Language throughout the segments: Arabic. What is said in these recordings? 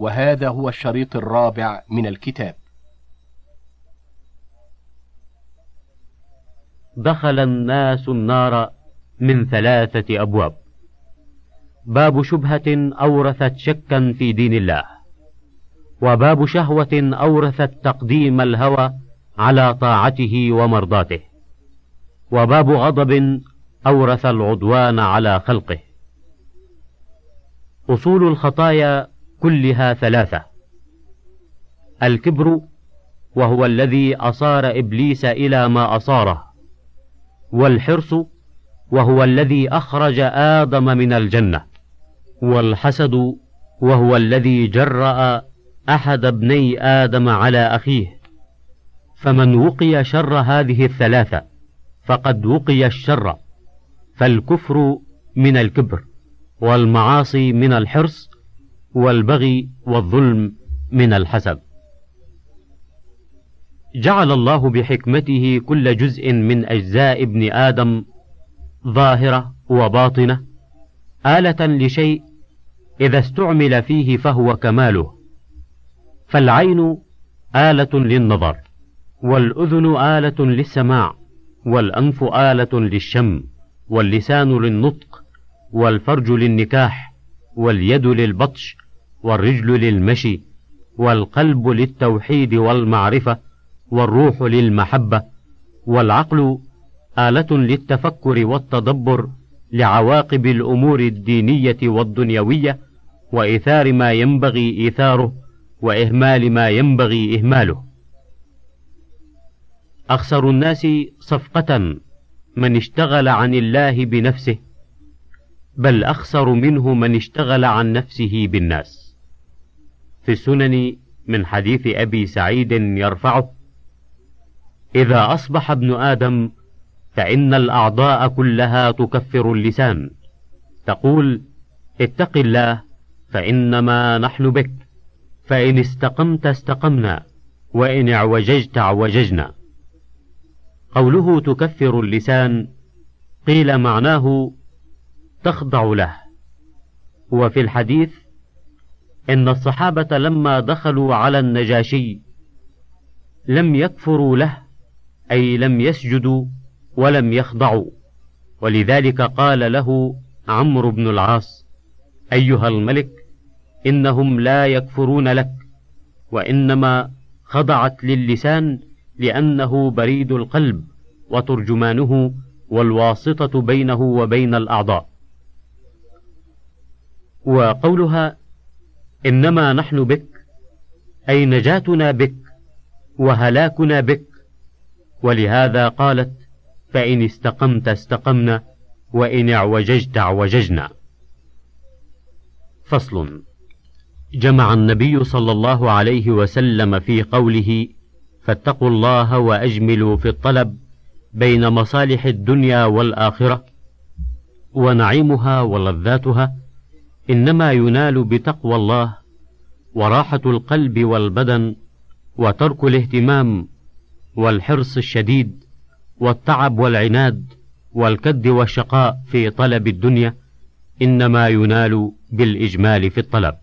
وهذا هو الشريط الرابع من الكتاب. دخل الناس النار من ثلاثة أبواب. باب شبهة أورثت شكا في دين الله وباب شهوة أورثت تقديم الهوى على طاعته ومرضاته وباب غضب أورث العدوان على خلقه. أصول الخطايا كلها ثلاثة. الكبر وهو الذي أصار إبليس إلى ما أصاره. والحرص وهو الذي أخرج آدم من الجنة. والحسد وهو الذي جرأ أحد ابني آدم على أخيه. فمن وقي شر هذه الثلاثة فقد وقي الشر. فالكفر من الكبر والمعاصي من الحرص والبغي والظلم من الحسد. جعل الله بحكمته كل جزء من أجزاء ابن آدم ظاهرة وباطنة آلة لشيء إذا استعمل فيه فهو كماله. فالعين آلة للنظر والأذن آلة للسماع والأنف آلة للشم واللسان للنطق والفرج للنكاح واليد للبطش والرجل للمشي والقلب للتوحيد والمعرفة والروح للمحبة والعقل آلة للتفكر والتدبر لعواقب الأمور الدينية والدنيوية وإيثار ما ينبغي إيثاره وإهمال ما ينبغي إهماله. أخسر الناس صفقة من اشتغل عن الله بنفسه بل أخسر منه من اشتغل عن نفسه بالناس. في السنن من حديث أبي سعيد يرفعه إذا أصبح ابن آدم فإن الأعضاء كلها تكفر اللسان تقول اتق الله فإنما نحن بك فإن استقمت استقمنا وإن اعوججت اعوججنا. قوله تكفر اللسان قيل معناه تخضع له. وفي الحديث إن الصحابة لما دخلوا على النجاشي لم يكفروا له أي لم يسجدوا ولم يخضعوا ولذلك قال له عمرو بن العاص أيها الملك إنهم لا يكفرون لك وإنما خضعت للسان لأنه بريد القلب وترجمانه والواسطة بينه وبين الأعضاء. وقولها إنما نحن بك أي نجاتنا بك وهلاكنا بك ولهذا قالت فإن استقمت استقمنا وإن اعوججت اعوججنا. فصل جمع النبي صلى الله عليه وسلم في قوله فاتقوا الله وأجملوا في الطلب بين مصالح الدنيا والآخرة ونعيمها ولذاتها إنما ينال بتقوى الله وراحة القلب والبدن وترك الاهتمام والحرص الشديد والتعب والعناد والكد والشقاء في طلب الدنيا إنما ينال بالإجمال في الطلب.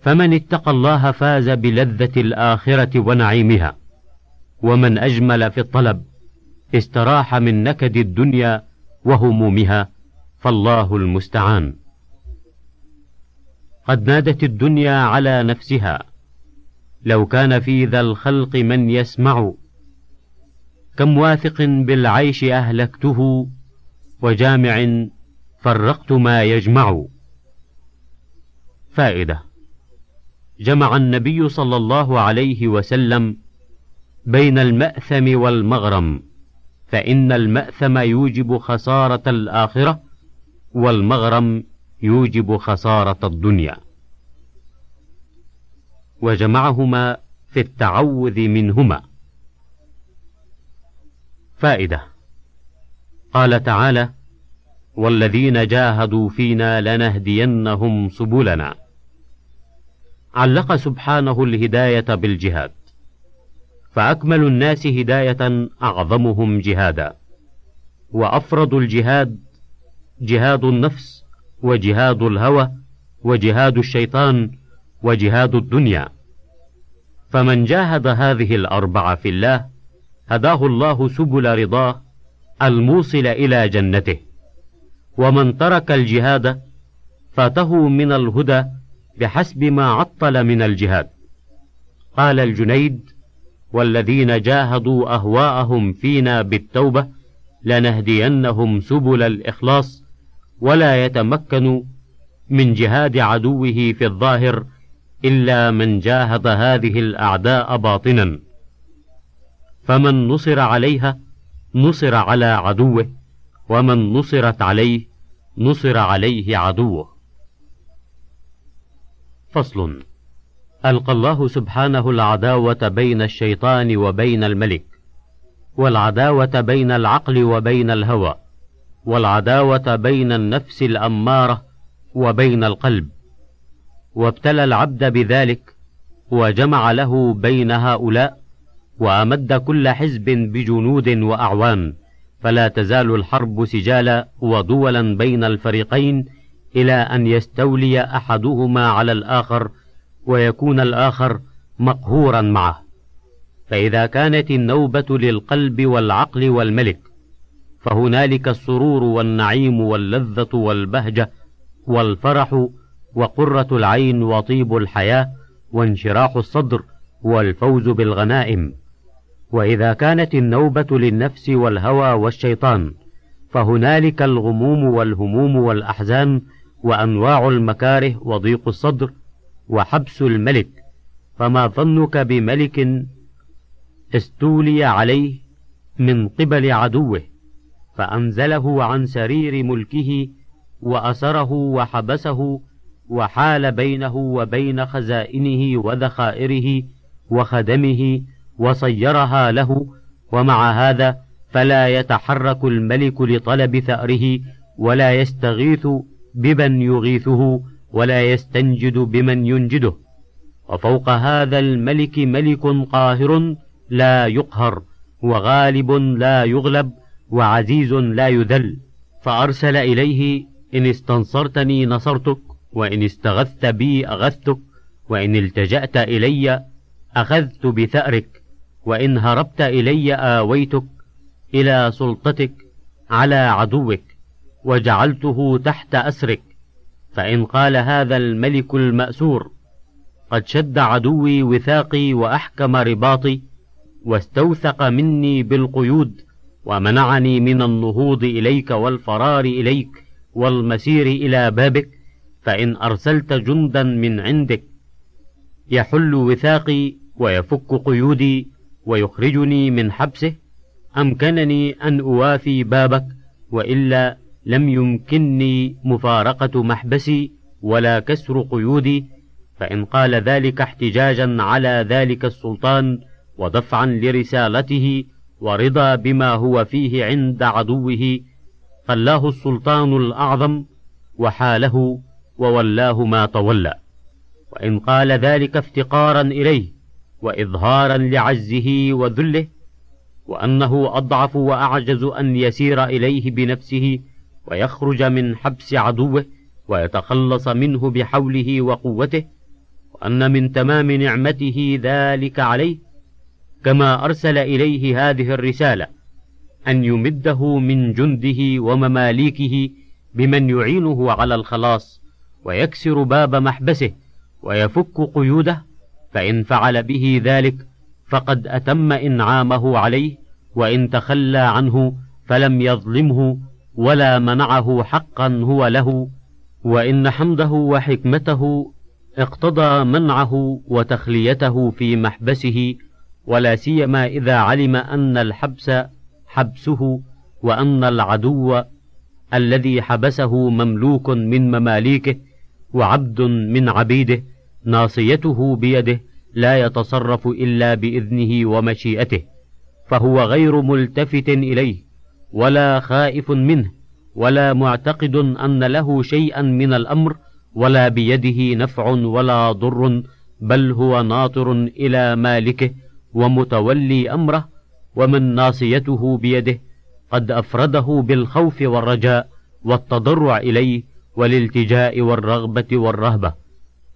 فمن اتقى الله فاز بلذة الآخرة ونعيمها ومن أجمل في الطلب استراح من نكد الدنيا وهمومها فالله المستعان. قد نادت الدنيا على نفسها. لو كان في ذا الخلق من يسمع. كم واثق بالعيش أهلكته وجامع فرقت ما يجمع. فائدة جمع النبي صلى الله عليه وسلم بين المأثم والمغرم فإن المأثم يوجب خسارة الآخرة والمغرم يوجب خسارة الدنيا. وجمعهما في التعوذ منهما. فائدة قال تعالى والذين جاهدوا فينا لنهدينهم سبلنا. علق سبحانه الهداية بالجهاد. فأكمل الناس هداية أعظمهم جهادا. وأفرض الجهاد جهاد النفس وجهاد الهوى وجهاد الشيطان وجهاد الدنيا. فمن جاهد هذه الأربعة في الله هداه الله سبل رضاه الموصل إلى جنته. ومن ترك الجهاد فاته من الهدى بحسب ما عطل من الجهاد. قال الجنيد والذين جاهدوا أهواءهم فينا بالتوبة لنهدينهم سبل الإخلاص ولا يتمكن من جهاد عدوه في الظاهر إلا من جاهد هذه الأعداء باطنا. فمن نصر عليها نصر على عدوه ومن نصرت عليه نصر عليه عدوه. فصل ألقى الله سبحانه العداوة بين الشيطان وبين الملك والعداوة بين العقل وبين الهوى. والعداوة بين النفس الأمارة وبين القلب وابتلى العبد بذلك وجمع له بين هؤلاء وأمد كل حزب بجنود وأعوان فلا تزال الحرب سجالا ودولا بين الفريقين إلى أن يستولي أحدهما على الآخر ويكون الآخر مقهورا معه. فإذا كانت النوبة للقلب والعقل والملك فهنالك السرور والنعيم واللذة والبهجة والفرح وقرة العين وطيب الحياة وانشراح الصدر والفوز بالغنائم. وإذا كانت النوبة للنفس والهوى والشيطان فهنالك الغموم والهموم والأحزان وأنواع المكاره وضيق الصدر وحبس الملك. فما ظنك بملك استولي عليه من قبل عدوه. فأنزله عن سرير ملكه وأسره وحبسه وحال بينه وبين خزائنه وذخائره وخدمه وصيرها له ومع هذا فلا يتحرك الملك لطلب ثأره ولا يستغيث بمن يغيثه ولا يستنجد بمن ينجده. وفوق هذا الملك ملك قاهر لا يقهر وغالب لا يغلب وعزيز لا يذل فأرسل إليه إن استنصرتني نصرتك وإن استغثت بي أغثتك وإن التجأت إلي أخذت بثأرك وإن هربت إلي آويتك إلى سلطتك على عدوك وجعلته تحت أسرك فإن قال هذا الملك المأسور قد شد عدوي وثاقي وأحكم رباطي واستوثق مني بالقيود ومنعني من النهوض إليك والفرار إليك والمسير إلى بابك فإن أرسلت جندا من عندك يحل وثاقي ويفك قيودي ويخرجني من حبسه أمكنني أن أوافي بابك وإلا لم يمكنني مفارقة محبسي ولا كسر قيودي فإن قال ذلك احتجاجا على ذلك السلطان ودفعا لرسالته ورضا بما هو فيه عند عدوه خلاه السلطان الأعظم وحاله وولاه ما تولى. وإن قال ذلك افتقارا إليه وإظهارا لعجزه وذله وأنه أضعف وأعجز أن يسير إليه بنفسه ويخرج من حبس عدوه ويتخلص منه بحوله وقوته وأن من تمام نعمته ذلك عليه كما أرسل إليه هذه الرسالة أن يمده من جنده ومماليكه بمن يعينه على الخلاص ويكسر باب محبسه ويفك قيوده فإن فعل به ذلك فقد أتم إنعامه عليه وإن تخلى عنه فلم يظلمه ولا منعه حقا هو له وإن حمده وحكمته اقتضى منعه وتخليته في محبسه ولا سيما إذا علم أن الحبس حبسه وأن العدو الذي حبسه مملوك من مماليكه وعبد من عبيده ناصيته بيده لا يتصرف إلا بإذنه ومشيئته فهو غير ملتفت إليه ولا خائف منه ولا معتقد أن له شيئا من الأمر ولا بيده نفع ولا ضر بل هو ناطر إلى مالكه ومتولي أمره ومن ناصيته بيده قد أفرده بالخوف والرجاء والتضرع إليه والالتجاء والرغبة والرهبة.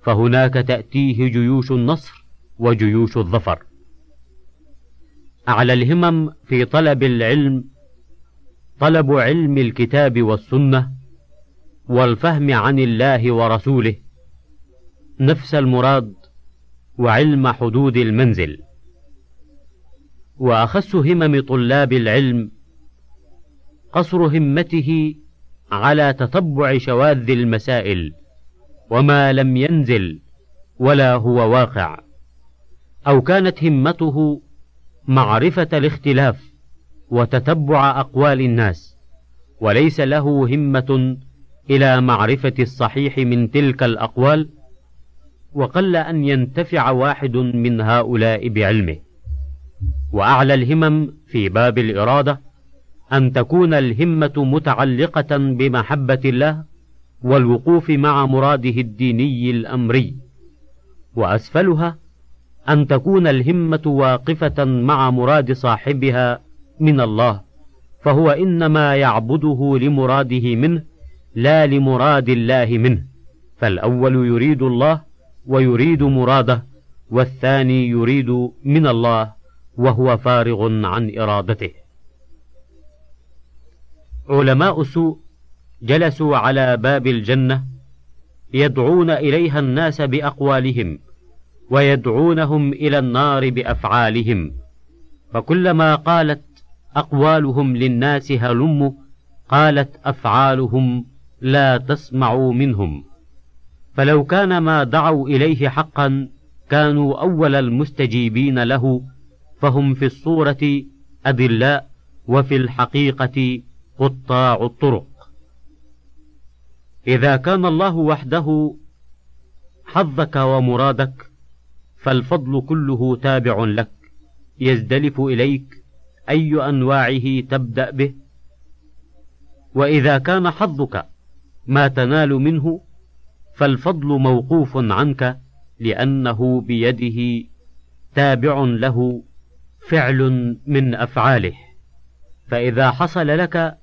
فهناك تأتيه جيوش النصر وجيوش الظفر. أعلى الهمم في طلب العلم طلب علم الكتاب والسنة والفهم عن الله ورسوله نفس المراد وعلم حدود المنزل. وأخس همم طلاب العلم قصر همته على تتبع شواذ المسائل وما لم ينزل ولا هو واقع أو كانت همته معرفة الاختلاف وتتبع أقوال الناس وليس له همة إلى معرفة الصحيح من تلك الأقوال وقل أن ينتفع واحد من هؤلاء بعلمه وأعلى الهمم في باب الإرادة أن تكون الهمة متعلقة بمحبة الله والوقوف مع مراده الديني الأمري وأسفلها أن تكون الهمة واقفة مع مراد صاحبها من الله فهو إنما يعبده لمراده منه لا لمراد الله منه فالأول يريد الله ويريد مراده والثاني يريد من الله. وهو فارغ عن إرادته. علماء سوء جلسوا على باب الجنة يدعون إليها الناس بأقوالهم ويدعونهم إلى النار بأفعالهم. فكلما قالت أقوالهم للناس هلموا قالت أفعالهم لا تسمعوا منهم. فلو كان ما دعوا إليه حقا كانوا أول المستجيبين له فهم في الصورة أدلاء وفي الحقيقة قطاع الطرق. إذا كان الله وحده حظك ومرادك فالفضل كله تابع لك يزدلف إليك أي أنواعه تبدأ به. وإذا كان حظك ما تنال منه فالفضل موقوف عنك لأنه بيده تابع له فعل من أفعاله. فإذا حصل لك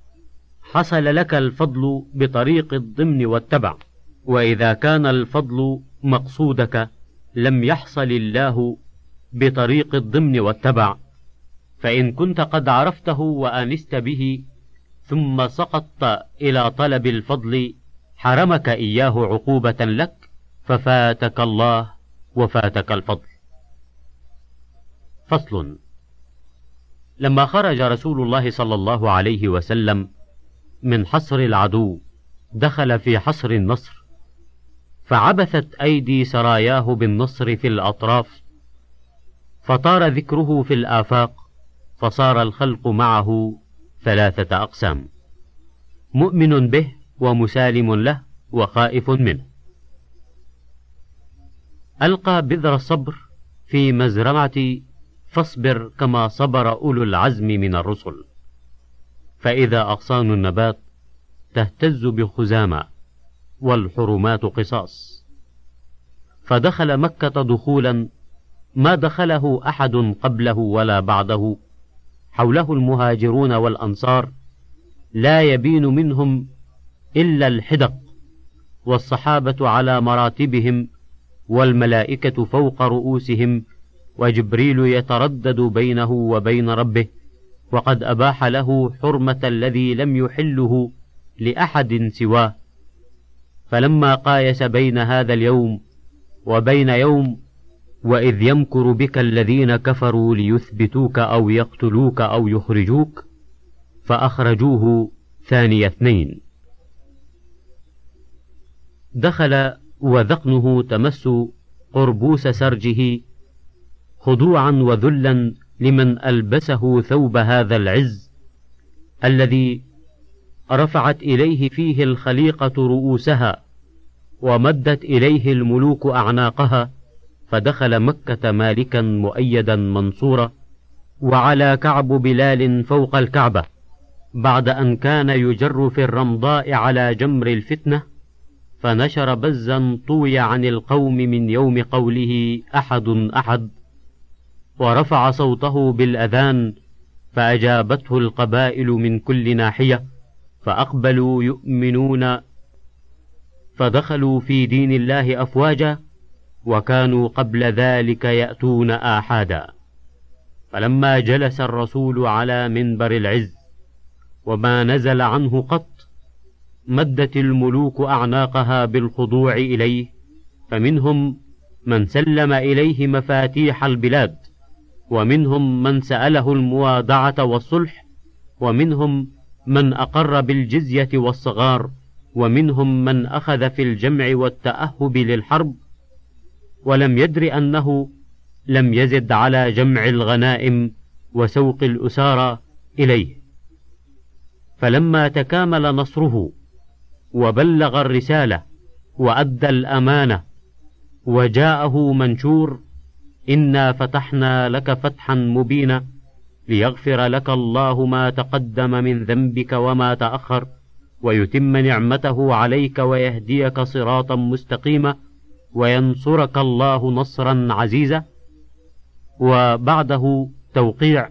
حصل لك الفضل بطريق الضمن والتبع. وإذا كان الفضل مقصودك لم يحصل الله بطريق الضمن والتبع. فإن كنت قد عرفته وآنست به ثم سقطت إلى طلب الفضل حرمك إياه عقوبة لك ففاتك الله وفاتك الفضل. فصل. لما خرج رسول الله صلى الله عليه وسلم من حصر العدو دخل في حصر النصر فعبثت أيدي سراياه بالنصر في الأطراف فطار ذكره في الآفاق فصار الخلق معه ثلاثة أقسام مؤمن به ومسالم له وخائف منه. ألقى بذر الصبر في مزرعة فاصبر كما صبر أولو العزم من الرسل. فإذا أغصان النبات تهتز بخزامى والحرمات قصاص. فدخل مكة دخولا ما دخله أحد قبله ولا بعده. حوله المهاجرون والأنصار لا يبين منهم إلا الحدق والصحابة على مراتبهم والملائكة فوق رؤوسهم وجبريل يتردد بينه وبين ربه وقد أباح له حرمة الذي لم يحله لأحد سواه. فلما قايس بين هذا اليوم وبين يوم وإذ يمكر بك الذين كفروا ليثبتوك أو يقتلوك أو يخرجوك فأخرجوه ثاني اثنين. دخل وذقنه تمس قربوس سرجه خضوعا وذلا لمن ألبسه ثوب هذا العز الذي رفعت إليه فيه الخليقة رؤوسها ومدت إليه الملوك أعناقها فدخل مكة مالكا مؤيدا منصورا وعلى كعب بلال فوق الكعبة بعد أن كان يجر في الرمضاء على جمر الفتنة فنشر بزا طوي عن القوم من يوم قوله أحد أحد. ورفع صوته بالأذان فأجابته القبائل من كل ناحية فأقبلوا يؤمنون فدخلوا في دين الله أفواجا وكانوا قبل ذلك يأتون آحادا. فلما جلس الرسول على منبر العز وما نزل عنه قط مدت الملوك أعناقها بالخضوع إليه فمنهم من سلم إليه مفاتيح البلاد. ومنهم من سأله الموادعة والصلح ومنهم من أقر بالجزية والصغار ومنهم من أخذ في الجمع والتأهب للحرب ولم يدر أنه لم يزد على جمع الغنائم وسوق الأسارى إليه. فلما تكامل نصره وبلغ الرسالة وأدى الأمانة وجاءه منشور إنا فتحنا لك فتحا مبينا ليغفر لك الله ما تقدم من ذنبك وما تأخر ويتم نعمته عليك ويهديك صراطا مستقيما وينصرك الله نصرا عزيزا وبعده توقيع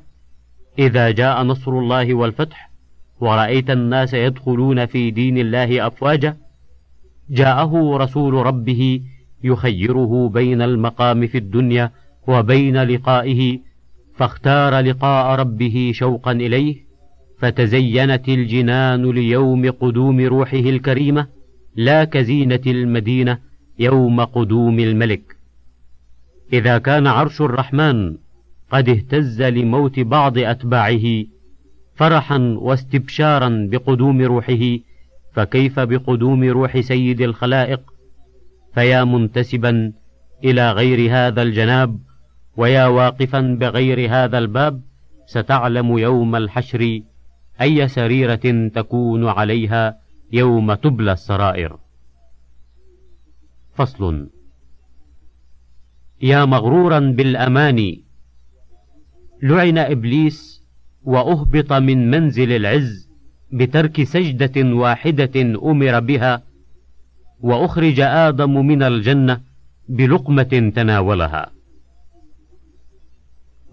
إذا جاء نصر الله والفتح ورأيت الناس يدخلون في دين الله أفواجا جاءه رسول ربه يخيره بين المقام في الدنيا وبين لقائه فاختار لقاء ربه شوقا إليه فتزينت الجنان ليوم قدوم روحه الكريمة لا كزينة المدينة يوم قدوم الملك. إذا كان عرش الرحمن قد اهتز لموت بعض أتباعه فرحا واستبشارا بقدوم روحه فكيف بقدوم روح سيد الخلائق؟ فيا منتسبا إلى غير هذا الجناب ويا واقفا بغير هذا الباب ستعلم يوم الحشر أي سريرة تكون عليها يوم تبلى السرائر. فصل. يا مغرورا بالأماني لعن إبليس وأهبط من منزل العز بترك سجدة واحدة أمر بها وأخرج آدم من الجنة بلقمة تناولها.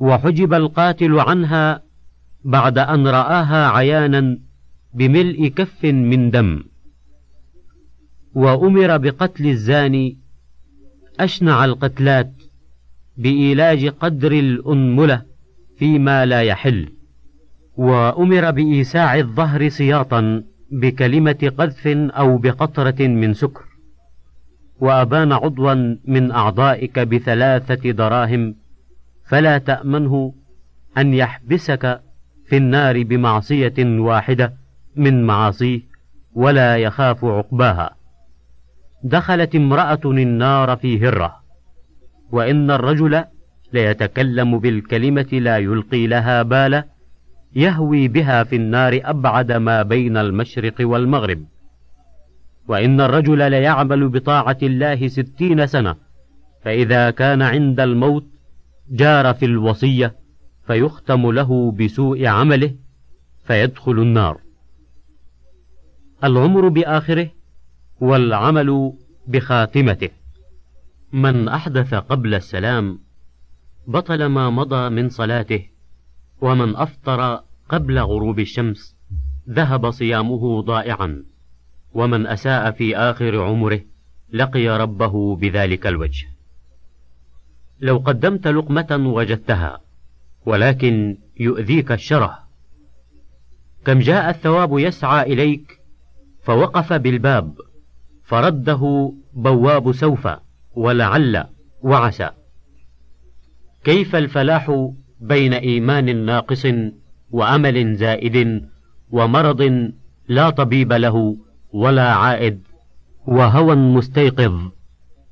وحجب القاتل عنها بعد أن رآها عيانا بملء كف من دم. وأمر بقتل الزاني أشنع القتلات بإيلاج قدر الأنملة فيما لا يحل. وأمر بإيساع الظهر سياطا بكلمة قذف أو بقطرة من سكر. وأبان عضوا من أعضائك بثلاثة دراهم فلا تأمنه أن يحبسك في النار بمعصية واحدة من معاصيه ولا يخاف عقباها. دخلت امرأة النار في هرة وإن الرجل ليتكلم بالكلمة لا يلقي لها بالا يهوي بها في النار أبعد ما بين المشرق والمغرب. وإن الرجل ليعمل بطاعة الله ستين سنة فإذا كان عند الموت جار في الوصية فيختم له بسوء عمله فيدخل النار. العمر بآخره والعمل بخاتمته. من أحدث قبل السلام بطل ما مضى من صلاته ومن أفطر قبل غروب الشمس ذهب صيامه ضائعا ومن أساء في آخر عمره لقي ربه بذلك الوجه. لو قدمت لقمة وجدتها ولكن يؤذيك الشره كم جاء الثواب يسعى إليك فوقف بالباب فرده بواب سوف ولعل وعسى. كيف الفلاح بين إيمان ناقص وأمل زائد ومرض لا طبيب له ولا عائد وهوى مستيقظ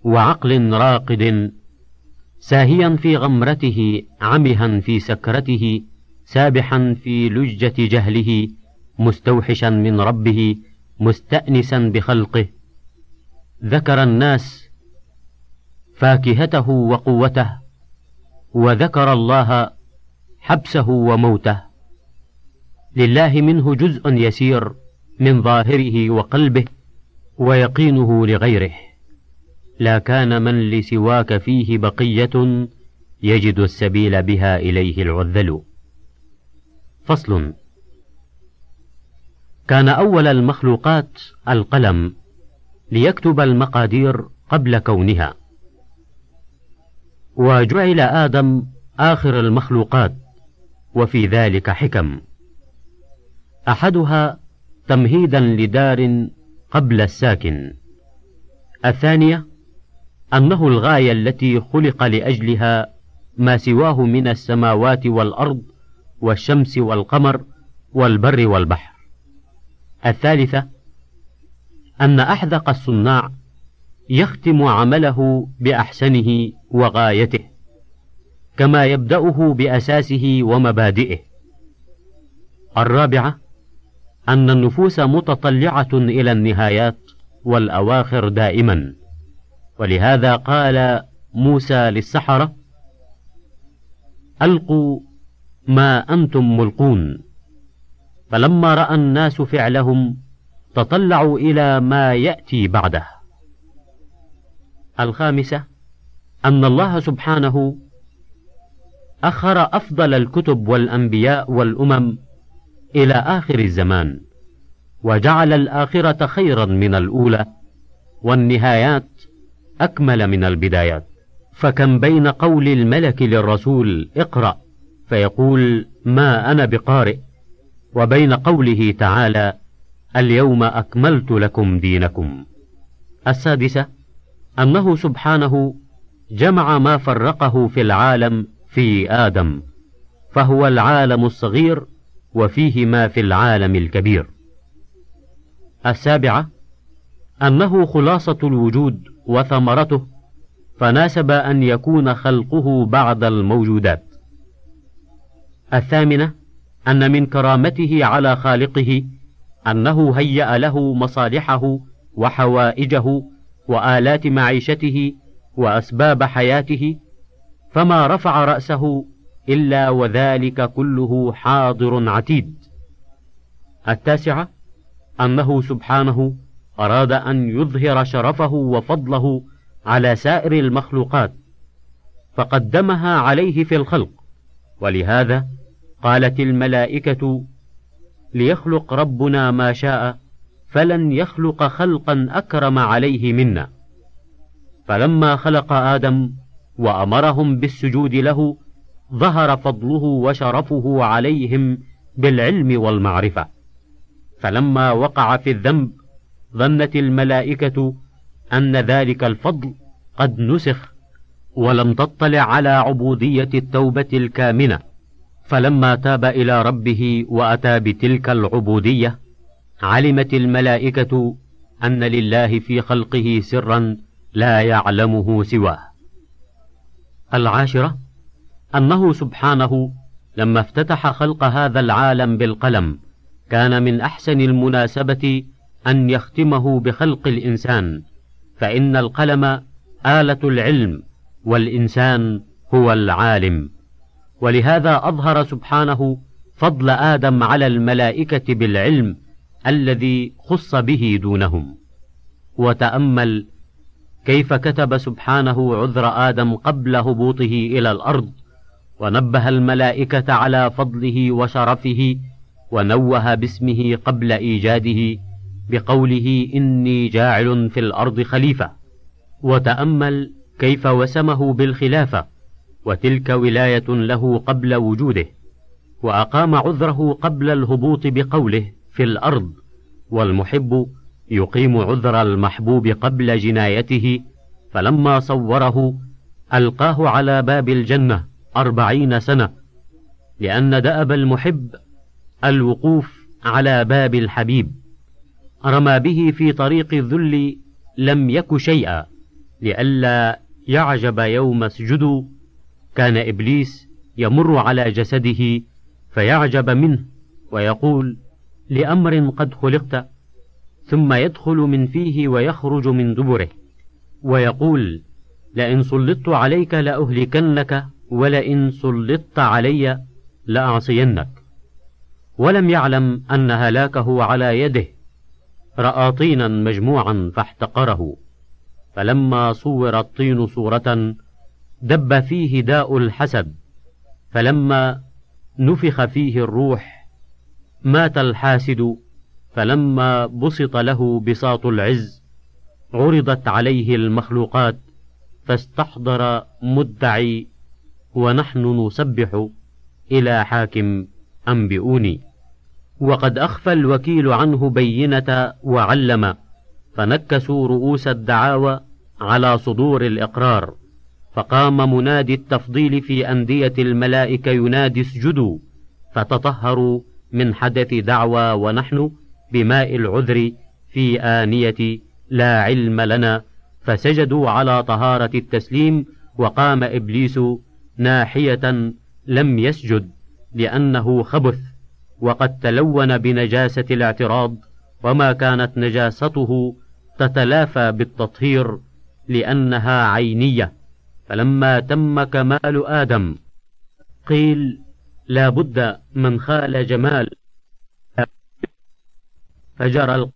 وعقل راقد ساهيا في غمرته عمها في سكرته سابحا في لجة جهله مستوحشا من ربه مستأنسا بخلقه. ذكر الناس فاكهته وقوته وذكر الله حبسه وموته. لله منه جزء يسير من ظاهره وقلبه ويقينه لغيره. لا كان من لسواك فيه بقية يجد السبيل بها إليه العذل. فصل. كان أول المخلوقات القلم ليكتب المقادير قبل كونها. وجعل آدم آخر المخلوقات وفي ذلك حكم. أحدها تمهيدا لدار قبل الساكن. الثانية أنه الغاية التي خلق لأجلها ما سواه من السماوات والأرض والشمس والقمر والبر والبحر. الثالثة أن أحذق الصناع يختم عمله بأحسنه وغايته كما يبدأه بأساسه ومبادئه. الرابعة أن النفوس متطلعة إلى النهايات والأواخر دائما. ولهذا قال موسى للسحرة ألقوا ما أنتم ملقون. فلما رأى الناس فعلهم تطلعوا إلى ما يأتي بعده. الخامسة أن الله سبحانه أخر أفضل الكتب والأنبياء والأمم إلى آخر الزمان وجعل الآخرة خيرا من الأولى والنهايات أكمل من البدايات. فكم بين قول الملك للرسول اقرأ فيقول ما أنا بقارئ. وبين قوله تعالى اليوم أكملت لكم دينكم. السادسة أنه سبحانه جمع ما فرقه في العالم في آدم فهو العالم الصغير وفيه ما في العالم الكبير. السابعة أنه خلاصة الوجود وثمرته فناسب أن يكون خلقه بعد الموجودات الثامنة أن من كرامته على خالقه أنه هيأ له مصالحه وحوائجه وآلات معيشته وأسباب حياته فما رفع رأسه إلا وذلك كله حاضر عتيد. التاسعة أنه سبحانه أراد أن يظهر شرفه وفضله على سائر المخلوقات، فقدمها عليه في الخلق، ولهذا قالت الملائكة: ليخلق ربنا ما شاء، فلن يخلق خلقا أكرم عليه منا. فلما خلق آدم وأمرهم بالسجود له ظهر فضله وشرفه عليهم بالعلم والمعرفة فلما وقع في الذنب ظنت الملائكة أن ذلك الفضل قد نسخ ولم تطلع على عبودية التوبة الكامنة. فلما تاب إلى ربه وأتى بتلك العبودية علمت الملائكة أن لله في خلقه سرا لا يعلمه سواه. العاشرة أنه سبحانه لما افتتح خلق هذا العالم بالقلم كان من أحسن المناسبة أن يختمه بخلق الإنسان فإن القلم آلة العلم والإنسان هو العالم. ولهذا أظهر سبحانه فضل آدم على الملائكة بالعلم الذي خص به دونهم. وتأمل كيف كتب سبحانه عذر آدم قبل هبوطه إلى الأرض ونبه الملائكة على فضله وشرفه ونوه باسمه قبل إيجاده بقوله إني جاعل في الأرض خليفة وتأمل كيف وسمه بالخلافة وتلك ولاية له قبل وجوده وأقام عذره قبل الهبوط بقوله في الأرض والمحب يقيم عذر المحبوب قبل جنايته فلما صوره ألقاه على باب الجنة أربعين سنة لأن دأب المحب الوقوف على باب الحبيب. رمى به في طريق الذل لم يك شيئا لئلا يعجب يوم اسجدوا كان إبليس يمر على جسده فيعجب منه ويقول لأمر قد خلقت ثم يدخل من فيه ويخرج من دبره. ويقول لئن سلطت عليك لأهلكنك ولئن سلطت علي لأعصينك. ولم يعلم أن هلاكه على يده. رأى طينا مجموعا فاحتقره. فلما صور الطين صورة دب فيه داء الحسد. فلما نفخ فيه الروح مات الحاسد. فلما بسط له بساط العز عرضت عليه المخلوقات فاستحضر مدعي ونحن نسبح إلى حاكم أنبئوني. وقد أخفى الوكيل عنه بينة وعلم فنكسوا رؤوس الدعاوى على صدور الإقرار فقام منادي التفضيل في أندية الملائكة ينادي اسجدوا فتطهروا من حدث دعوى ونحن بماء العذر في آنية لا علم لنا فسجدوا على طهارة التسليم وقام إبليس ناحية لم يسجد لأنه خبث. وقد تلون بنجاسة الاعتراض وما كانت نجاسته تتلافى بالتطهير لأنها عينية. فلما تم كمال آدم قيل لا بد من خال جمال. فجرى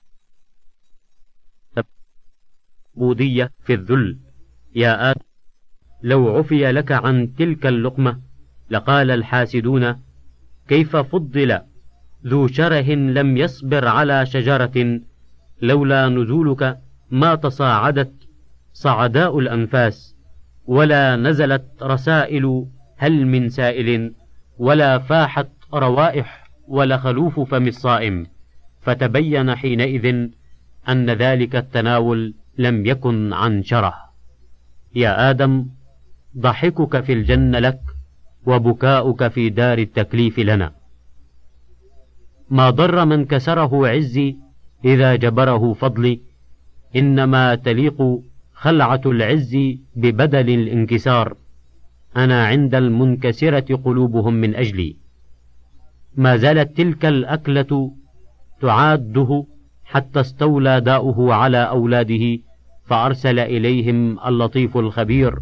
العبودية في الذل. يا آدم لو عفي لك عن تلك اللقمة لقال الحاسدون كيف فضل ذو شره لم يصبر على شجرة لولا نزولك ما تصاعدت صعداء الأنفاس ولا نزلت رسائل هل من سائل ولا فاحت روائح ولا خلوف فم الصائم. فتبين حينئذ أن ذلك التناول لم يكن عن شره. يا آدم ضحكك في الجنة لك وبكاؤك في دار التكليف لنا. ما ضر من كسره عزي إذا جبره فضلي. إنما تليق خلعة العز ببدل الانكسار. أنا عند المنكسرة قلوبهم من أجلي. ما زالت تلك الأكلة تعاده حتى استولى داؤه على أولاده فأرسل إليهم اللطيف الخبير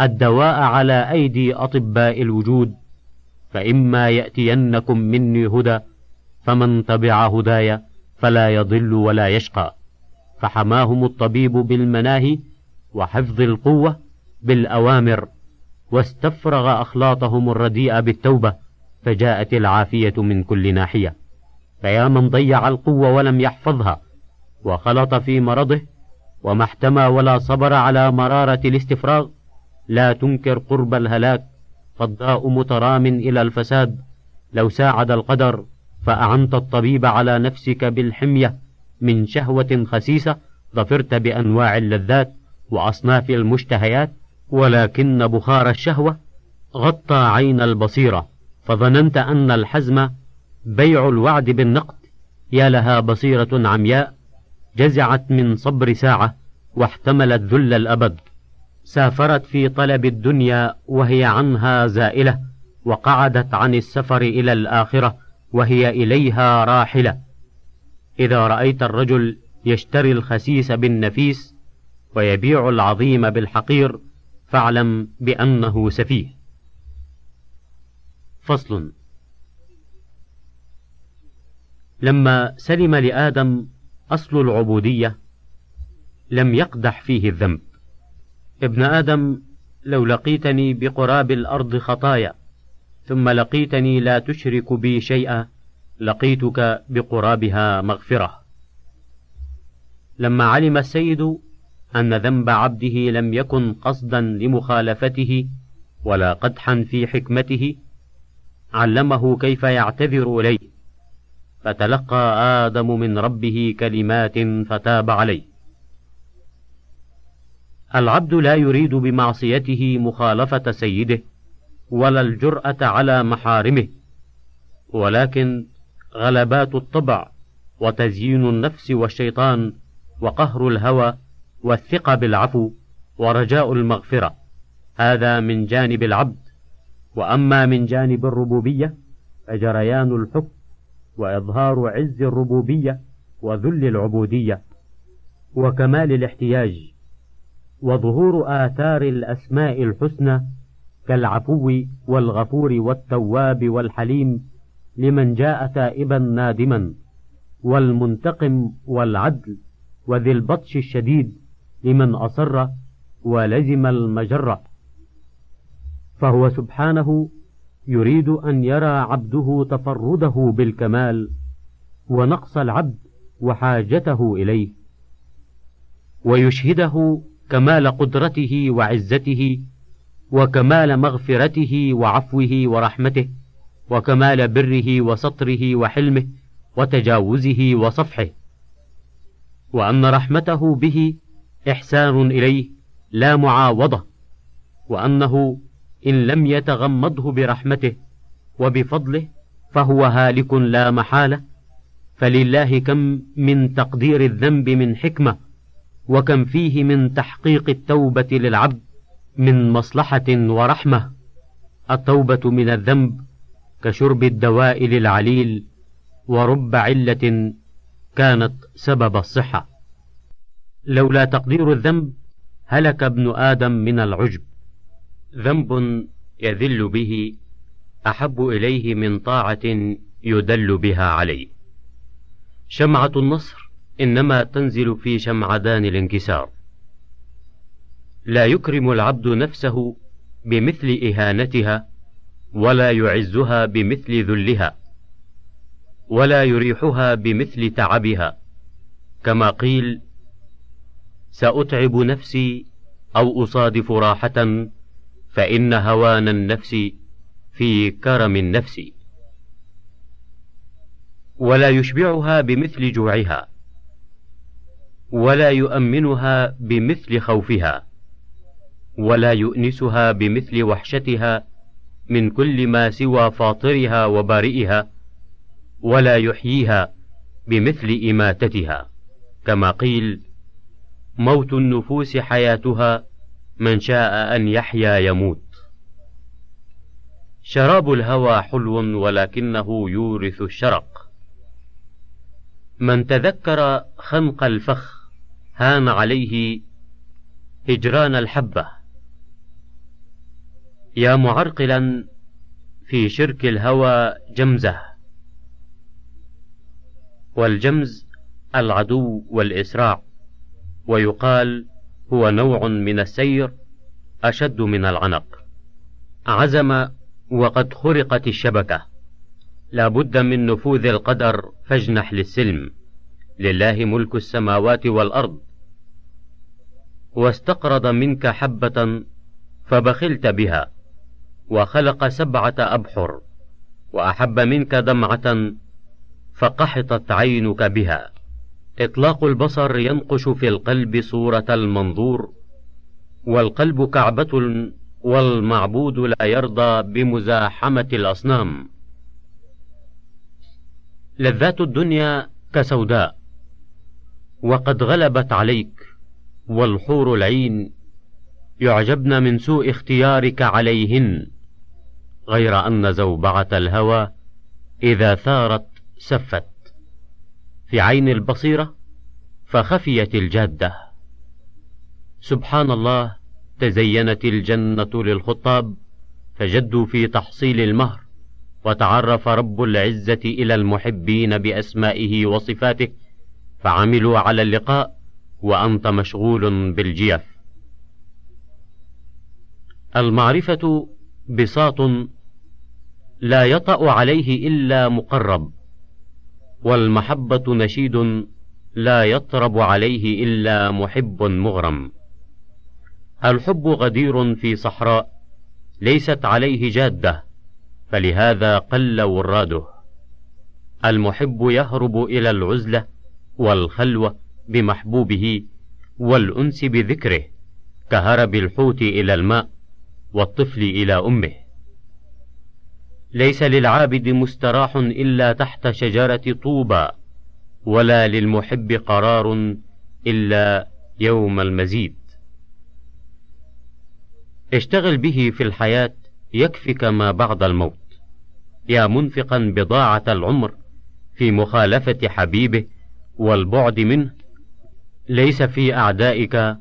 الدواء على أيدي أطباء الوجود. فإما يأتينكم مني هدى فمن تبع هداي فلا يضل ولا يشقى. فحماهم الطبيب بالمناهي وحفظ القوة بالأوامر واستفرغ أخلاطهم الرديئة بالتوبة فجاءت العافية من كل ناحية. فيا من ضيع القوة ولم يحفظها وخلط في مرضه وما احتمى ولا صبر على مرارة الاستفراغ لا تنكر قرب الهلاك فالضاء مترام إلى الفساد لو ساعد القدر فأعنت الطبيب على نفسك بالحمية من شهوة خسيسة ظفرت بأنواع اللذات وأصناف المشتهيات ولكن بخار الشهوة غطى عين البصيرة فظننت أن الحزم بيع الوعد بالنقد. يا لها بصيرة عمياء جزعت من صبر ساعة واحتملت ذل الأبد. سافرت في طلب الدنيا وهي عنها زائلة وقعدت عن السفر إلى الآخرة وهي إليها راحلة. إذا رأيت الرجل يشتري الخسيس بالنفيس ويبيع العظيم بالحقير فاعلم بأنه سفيه. فصل. لما سلم لآدم أصل العبودية لم يقدح فيه الذنب. ابن آدم لو لقيتني بقراب الأرض خطايا ثم لقيتني لا تشرك بي شيئا لقيتك بقرابها مغفرة. لما علم السيد أن ذنب عبده لم يكن قصدا لمخالفته ولا قدحا في حكمته علمه كيف يعتذر إليه. فتلقى آدم من ربه كلمات فتاب عليه. العبد لا يريد بمعصيته مخالفة سيده ولا الجرأة على محارمه. ولكن غلبات الطبع وتزيين النفس والشيطان وقهر الهوى والثقة بالعفو ورجاء المغفرة. هذا من جانب العبد. وأما من جانب الربوبية فجريان الحكم وإظهار عز الربوبية وذل العبودية وكمال الاحتياج وظهور آثار الأسماء الحسنى كالعفو والغفور والتواب والحليم لمن جاء تائبا نادما والمنتقم والعدل وذي البطش الشديد لمن أصر ولزم المجرة. فهو سبحانه يريد أن يرى عبده تفرده بالكمال ونقص العبد وحاجته إليه ويشهده كمال قدرته وعزته وكمال مغفرته وعفوه ورحمته وكمال بره وسطره وحلمه وتجاوزه وصفحه. وأن رحمته به إحسان إليه لا معاوضة وأنه إن لم يتغمضه برحمته وبفضله فهو هالك لا محالة. فلله كم من تقدير الذنب من حكمة وكم فيه من تحقيق التوبة للعبد. من مصلحة ورحمة التوبة من الذنب كشرب الدواء للعليل ورب علة كانت سبب الصحة. لولا تقدير الذنب هلك ابن آدم من العجب. ذنب يذل به أحب إليه من طاعة يدل بها عليه. شمعة النصر إنما تنزل في شمعدان الانكسار. لا يكرم العبد نفسه بمثل إهانتها ولا يعزها بمثل ذلها ولا يريحها بمثل تعبها. كما قيل سأتعب نفسي أو أصادف راحة فإن هوان النفس في كرم النفس. ولا يشبعها بمثل جوعها ولا يؤمنها بمثل خوفها. ولا يؤنسها بمثل وحشتها من كل ما سوى فاطرها وبارئها ولا يحييها بمثل إماتتها. كما قيل موت النفوس حياتها من شاء أن يحيا يموت. شراب الهوى حلو ولكنه يورث الشرق. من تذكر خنق الفخ هان عليه هجران الحبة. يا معرقلا في شرك الهوى جمزة. والجمز العدو والإسراع ويقال هو نوع من السير أشد من العنق. عزم وقد خرقت الشبكة. لا بد من نفوذ القدر فاجنح للسلم. لله ملك السماوات والأرض. واستقرض منك حبة فبخلت بها. وخلق سبعة أبحر وأحب منك دمعة فقحطت عينك بها. إطلاق البصر ينقش في القلب صورة المنظور والقلب كعبة والمعبود لا يرضى بمزاحمة الأصنام. لذات الدنيا كسوداء وقد غلبت عليك والحور العين يعجبن من سوء اختيارك عليهن. غير أن زوبعة الهوى إذا ثارت سفت. في عين البصيرة فخفيت الجادة. سبحان الله تزينت الجنة للخطاب فجدوا في تحصيل المهر وتعرف رب العزة إلى المحبين بأسمائه وصفاته فعملوا على اللقاء وأنت مشغول بالجيف. المعرفة بساط لا يطأ عليه إلا مقرب والمحبة نشيد لا يطرب عليه إلا محب مغرم. الحب غدير في صحراء ليست عليه جادة فلهذا قل وراده. المحب يهرب إلى العزلة والخلوة بمحبوبه والأنس بذكره كهرب الحوت إلى الماء والطفل إلى أمه. ليس للعابد مستراح إلا تحت شجرة طوبى ولا للمحب قرار إلا يوم المزيد. اشتغل به في الحياة يكفك ما بعد الموت. يا منفقا بضاعة العمر في مخالفة حبيبه والبعد منه ليس في أعدائك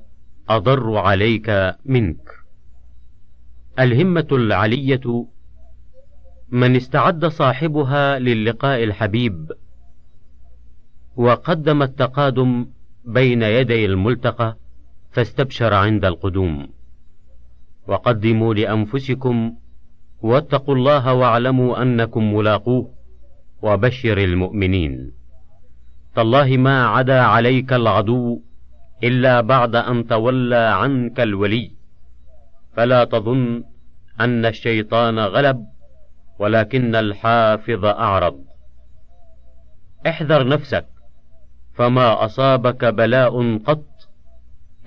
أضر عليك منك. الهمة العلية من استعد صاحبها للقاء الحبيب وقدم التقادم بين يدي الملتقى فاستبشر عند القدوم. وقدموا لأنفسكم واتقوا الله واعلموا أنكم ملاقوه وبشر المؤمنين. تالله ما عدا عليك العدو إلا بعد أن تولى عنك الولي فلا تظن أن الشيطان غلب ولكن الحافظ أعرض. احذر نفسك فما أصابك بلاء قط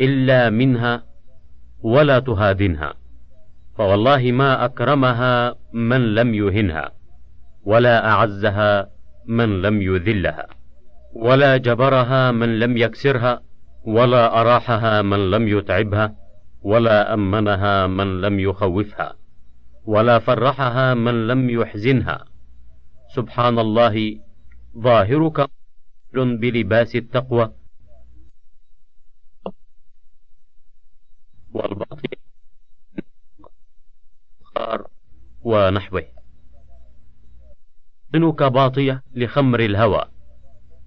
إلا منها ولا تهادنها. فوالله ما أكرمها من لم يهنها ولا أعزها من لم يذلها ولا جبرها من لم يكسرها ولا أراحها من لم يتعبها ولا أمنها من لم يخوفها. ولا فرحها من لم يحزنها. سبحان الله ظاهرك بلباس التقوى. والباطن ونحوه. منك باطية لخمر الهوى.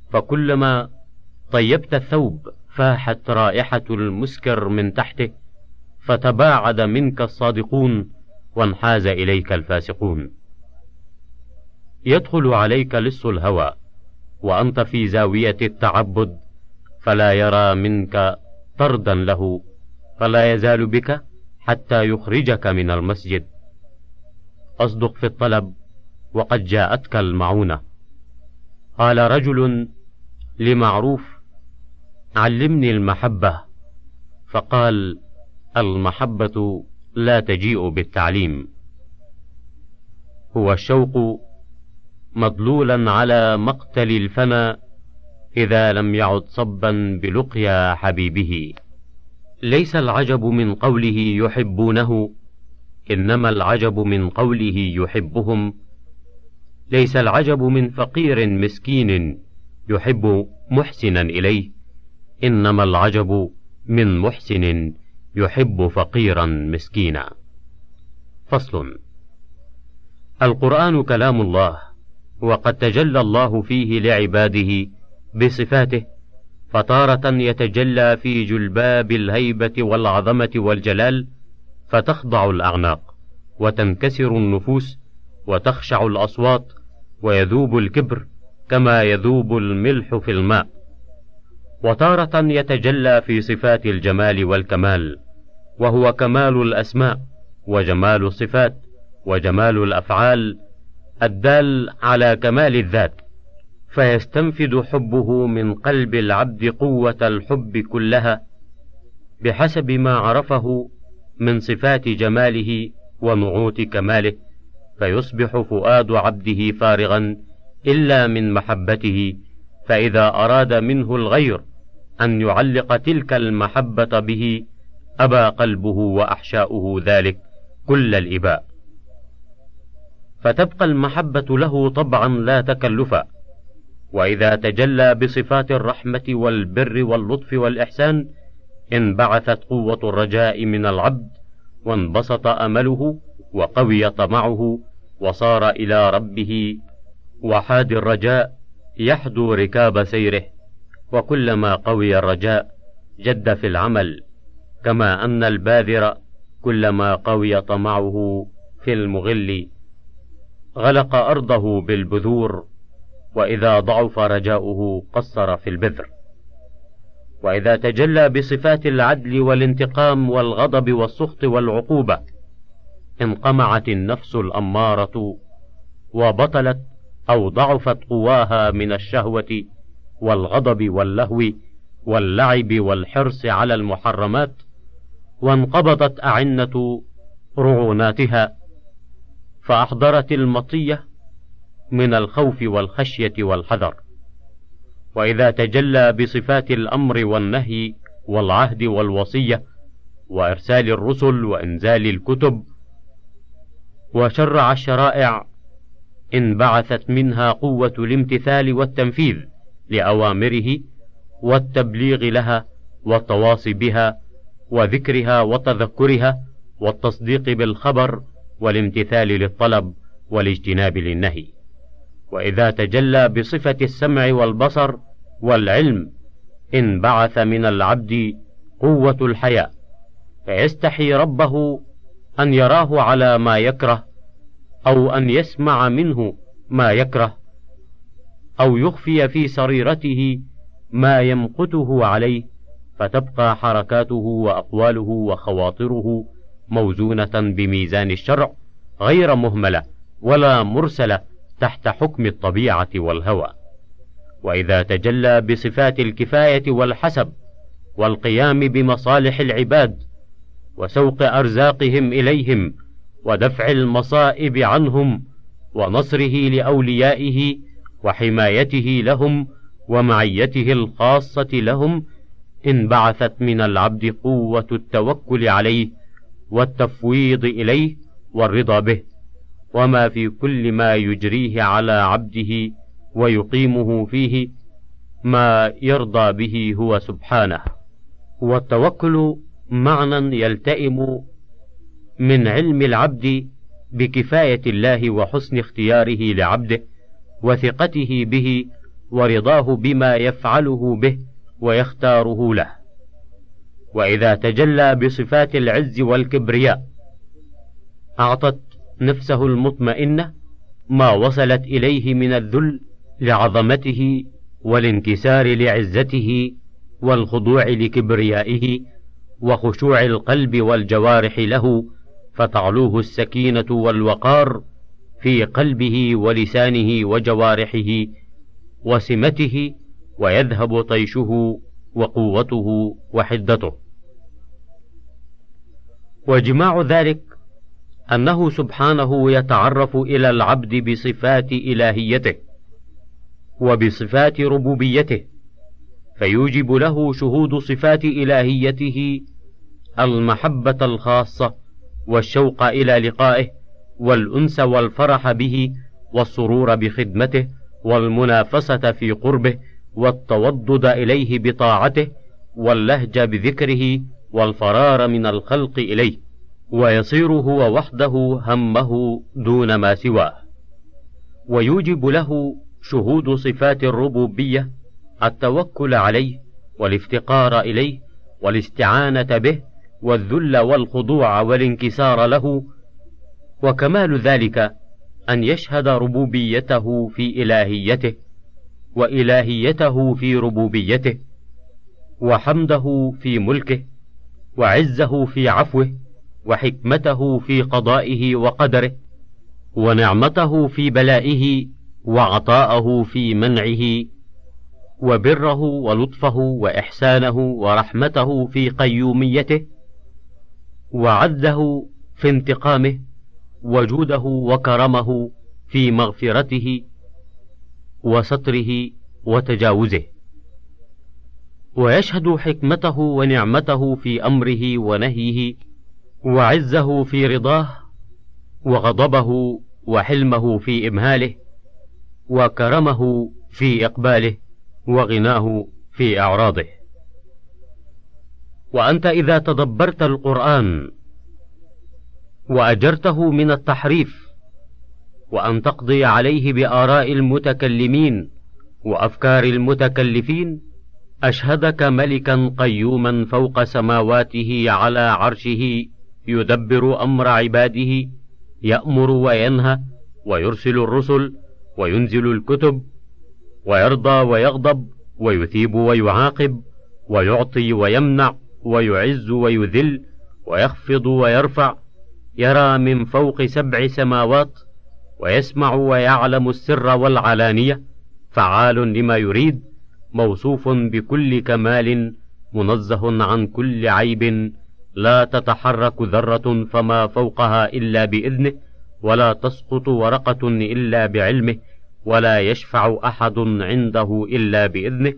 فكلما طيبت الثوب فاحت رائحة المسكر من تحته فتباعد منك الصادقون وانحاز إليك الفاسقون. يدخل عليك لص الهوى وأنت في زاوية التعبد فلا يرى منك طردا له فلا يزال بك حتى يخرجك من المسجد. أصدق في الطلب وقد جاءتك المعونة. قال رجل لمعروف علمني المحبة. فقال المحبة لا تجيء بالتعليم. هو الشوق مضلولا على مقتل الفنا إذا لم يعد صبا بلقيا حبيبه. ليس العجب من قوله يحبونه إنما العجب من قوله يحبهم. ليس العجب من فقير مسكين يحب محسنا إليه إنما العجب من محسن يحب فقيرا مسكينا. فصل. القرآن كلام الله وقد تجلى الله فيه لعباده بصفاته فتارة يتجلى في جلباب الهيبة والعظمة والجلال فتخضع الأعناق وتنكسر النفوس وتخشع الأصوات ويذوب الكبر كما يذوب الملح في الماء. وتارة يتجلى في صفات الجمال والكمال وهو كمال الأسماء وجمال الصفات وجمال الأفعال الدال على كمال الذات فيستنفد حبه من قلب العبد قوة الحب كلها بحسب ما عرفه من صفات جماله ونعوت كماله فيصبح فؤاد عبده فارغا إلا من محبته فإذا أراد منه الغير أن يعلق تلك المحبة به أبى قلبه وأحشاؤه ذلك كل الإباء. فتبقى المحبة له طبعا لا تكلفا. وإذا تجلى بصفات الرحمة والبر واللطف والإحسان انبعثت قوة الرجاء من العبد وانبسط أمله وقوي طمعه وصار إلى ربه وحاد الرجاء يحدو ركاب سيره وكلما قوي الرجاء جد في العمل. كما أن الباذر كلما قوي طمعه في المغل غلق أرضه بالبذور وإذا ضعف رجاؤه قصر في البذر. وإذا تجلى بصفات العدل والانتقام والغضب والسخط والعقوبة انقمعت النفس الأمارة وبطلت أو ضعفت قواها من الشهوة والغضب واللهو واللعب والحرص على المحرمات وانقبضت أعنة رعوناتها فأحضرت المطية من الخوف والخشية والحذر. وإذا تجلى بصفات الأمر والنهي والعهد والوصية وإرسال الرسل وإنزال الكتب وشرع الشرائع انبعثت منها قوة الامتثال والتنفيذ لأوامره والتبليغ لها والتواصي بها وذكرها وتذكرها والتصديق بالخبر والامتثال للطلب والاجتناب للنهي. وإذا تجلى بصفة السمع والبصر والعلم انبعث من العبد قوة الحياء فيستحي ربه أن يراه على ما يكره أو أن يسمع منه ما يكره أو يخفي في سريرته ما يمقته عليه. فتبقى حركاته وأقواله وخواطره موزونة بميزان الشرع غير مهملة ولا مرسلة تحت حكم الطبيعة والهوى. وإذا تجلى بصفات الكفاية والحسب والقيام بمصالح العباد وسوق أرزاقهم إليهم ودفع المصائب عنهم ونصره لأوليائه وحمايته لهم ومعيته الخاصة لهم انبعثت من العبد قوة التوكل عليه والتفويض إليه والرضا به وما في كل ما يجريه على عبده ويقيمه فيه ما يرضى به هو سبحانه. والتوكل معنى يلتئم من علم العبد بكفاية الله وحسن اختياره لعبده وثقته به ورضاه بما يفعله به ويختاره له. وإذا تجلى بصفات العز والكبرياء أعطت نفسه المطمئنه ما وصلت إليه من الذل لعظمته والانكسار لعزته والخضوع لكبريائه وخشوع القلب والجوارح له فتعلوه السكينة والوقار في قلبه ولسانه وجوارحه وسمته ويذهب طيشه وقوته وحدته. وجماع ذلك أنه سبحانه يتعرف إلى العبد بصفات إلهيته وبصفات ربوبيته فيوجب له شهود صفات إلهيته المحبة الخاصة والشوق إلى لقائه والأنس والفرح به والسرور بخدمته والمنافسة في قربه والتودد إليه بطاعته واللهج بذكره والفرار من الخلق إليه ويصير هو وحده همه دون ما سواه. ويوجب له شهود صفات الربوبية التوكل عليه والافتقار إليه والاستعانة به والذل والخضوع والانكسار له وكمال ذلك أن يشهد ربوبيته في إلهيته وإلهيته في ربوبيته وحمده في ملكه وعزه في عفوه وحكمته في قضائه وقدره ونعمته في بلائه وعطاءه في منعه وبره ولطفه وإحسانه ورحمته في قيوميته وعزه في انتقامه وجوده وكرمه في مغفرته وستره وتجاوزه. ويشهد حكمته ونعمته في أمره ونهيه وعزه في رضاه وغضبه وحلمه في إمهاله وكرمه في إقباله وغناه في أعراضه. وأنت إذا تدبرت القرآن وأجرته من التحريف وأن تقضي عليه بآراء المتكلمين وأفكار المتكلفين. أشهدك ملكا قيوما فوق سماواته على عرشه يدبر أمر عباده يأمر وينهى ويرسل الرسل وينزل الكتب ويرضى ويغضب ويثيب ويعاقب ويعطي ويمنع ويعز ويذل ويخفض ويرفع يرى من فوق سبع سماوات ويسمع ويعلم السر والعلانية فعال لما يريد موصوف بكل كمال منزه عن كل عيب. لا تتحرك ذرة فما فوقها إلا بإذنه ولا تسقط ورقة إلا بعلمه ولا يشفع أحد عنده إلا بإذنه.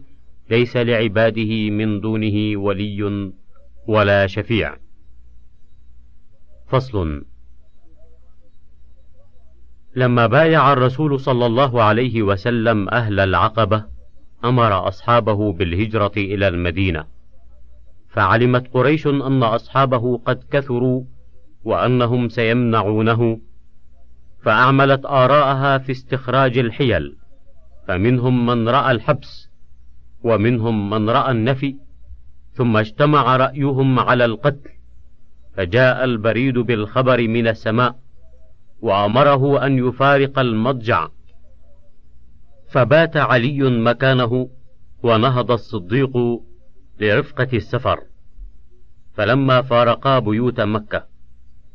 ليس لعباده من دونه ولي ولا شفيع. فصل لما بايع الرسول صلى الله عليه وسلم أهل العقبة أمر أصحابه بالهجرة إلى المدينة. فعلمت قريش أن أصحابه قد كثروا وأنهم سيمنعونه فأعملت آراءها في استخراج الحيل. فمنهم من رأى الحبس ومنهم من رأى النفي ثم اجتمع رأيهم على القتل. فجاء البريد بالخبر من السماء. وأمره أن يفارق المضجع. فبات علي مكانه ونهض الصديق لرفقة السفر. فلما فارقا بيوت مكة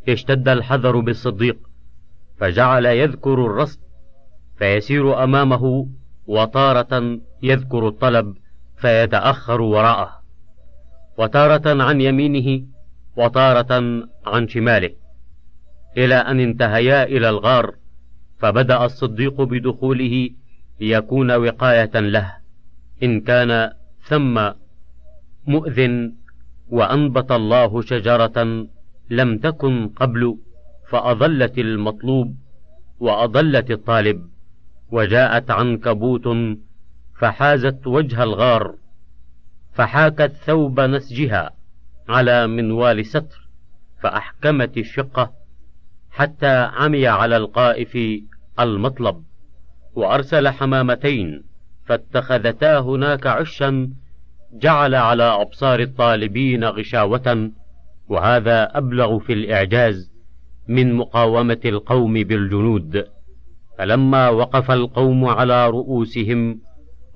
اشتد الحذر بالصديق فجعل يذكر الرصد فيسير أمامه وتارة يذكر الطلب فيتأخر وراءه وتارة عن يمينه وتارة عن شماله. إلى أن انتهيا إلى الغار فبدأ الصديق بدخوله ليكون وقاية له إن كان ثم مؤذن وأنبت الله شجرة لم تكن قبل فأضلت المطلوب وأضلت الطالب وجاءت عنكبوت فحازت وجه الغار فحاكت ثوب نسجها على منوال ستر فأحكمت الشقة حتى عمي على القائف المطلب وأرسل حمامتين فاتخذتا هناك عشا جعل على أبصار الطالبين غشاوة وهذا أبلغ في الإعجاز من مقاومة القوم بالجنود. فلما وقف القوم على رؤوسهم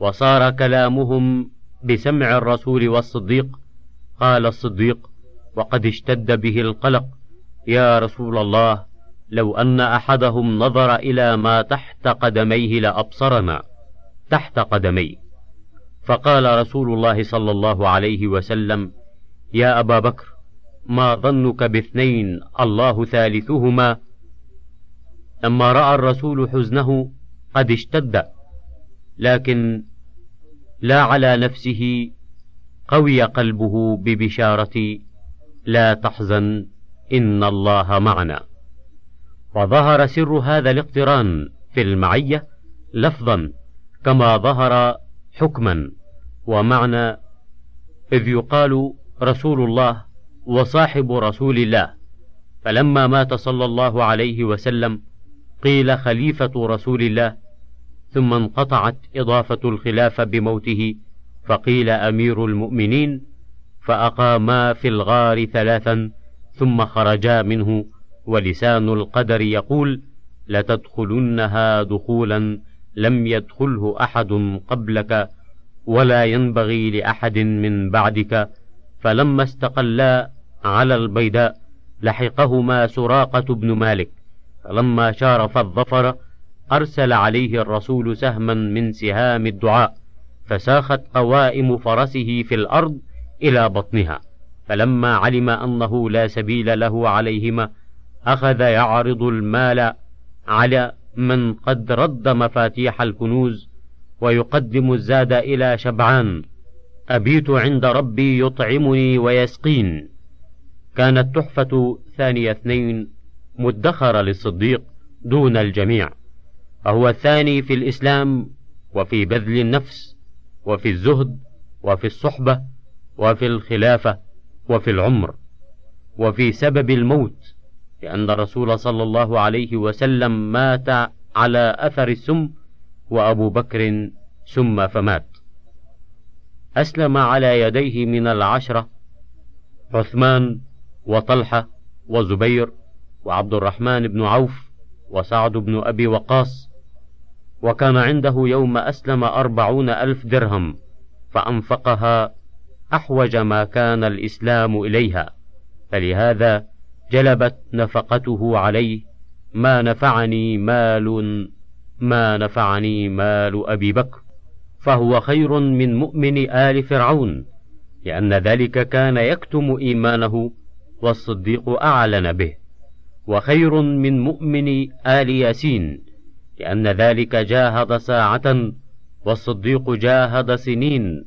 وصار كلامهم بسمع الرسول والصديق قال الصديق وقد اشتد به القلق يا رسول الله لو أن أحدهم نظر إلى ما تحت قدميه لأبصرنا تحت قدميه. فقال رسول الله صلى الله عليه وسلم يا أبا بكر ما ظنك باثنين الله ثالثهما. لما رأى الرسول حزنه قد اشتد لكن لا على نفسه قوي قلبه ببشارة لا تحزن إن الله معنا. وظهر سر هذا الاقتران في المعية لفظا كما ظهر حكما ومعنى إذ يقال رسول الله وصاحب رسول الله. فلما مات صلى الله عليه وسلم قيل خليفة رسول الله ثم انقطعت إضافة الخلافة بموته فقيل أمير المؤمنين فأقاما في الغار ثلاثا ثم خرجا منه ولسان القدر يقول لتدخلنها دخولا لم يدخله أحد قبلك ولا ينبغي لأحد من بعدك. فلما استقلا على البيداء لحقهما سراقة بن مالك. فلما شارف الظفر أرسل عليه الرسول سهما من سهام الدعاء فساخت قوائم فرسه في الأرض إلى بطنها. فلما علم أنه لا سبيل له عليهما أخذ يعرض المال على من قد رد مفاتيح الكنوز ويقدم الزاد إلى شبعان. أبيت عند ربي يطعمني ويسقين. كانت تحفة ثاني اثنين مدخرة للصديق دون الجميع. فهو الثاني في الإسلام وفي بذل النفس وفي الزهد وفي الصحبة وفي الخلافة وفي العمر وفي سبب الموت لأن الرسول صلى الله عليه وسلم مات على أثر السم وأبو بكر سم فمات. أسلم على يديه من العشرة عثمان وطلحة وزبير وعبد الرحمن بن عوف وسعد بن أبي وقاص وكان عنده يوم أسلم أربعون ألف درهم فأنفقها أحوج ما كان الإسلام إليها. فلهذا جلبت نفقته عليه ما نفعني مال ما نفعني مال أبي بكر. فهو خير من مؤمن آل فرعون لأن ذلك كان يكتم إيمانه والصديق أعلن به. وخير من مؤمن آل ياسين لأن ذلك جاهد ساعة والصديق جاهد سنين.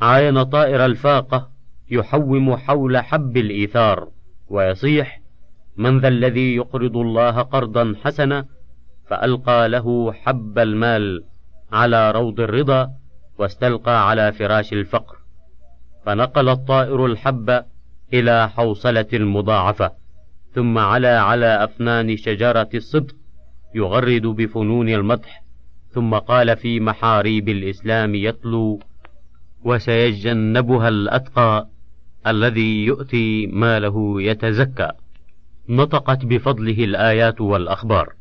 عاين طائر الفاقة يحوم حول حب الإيثار. ويصيح من ذا الذي يقرض الله قرضا حسنا فألقى له حب المال على روض الرضا واستلقى على فراش الفقر فنقل الطائر الحب إلى حوصلة المضاعفة ثم علا على أفنان شجرة الصدق يغرد بفنون المدح ثم قال في محاريب الإسلام يتلو وسيجنبها الأتقى الذي يؤتي ماله يتزكى. نطقت بفضله الآيات والأخبار.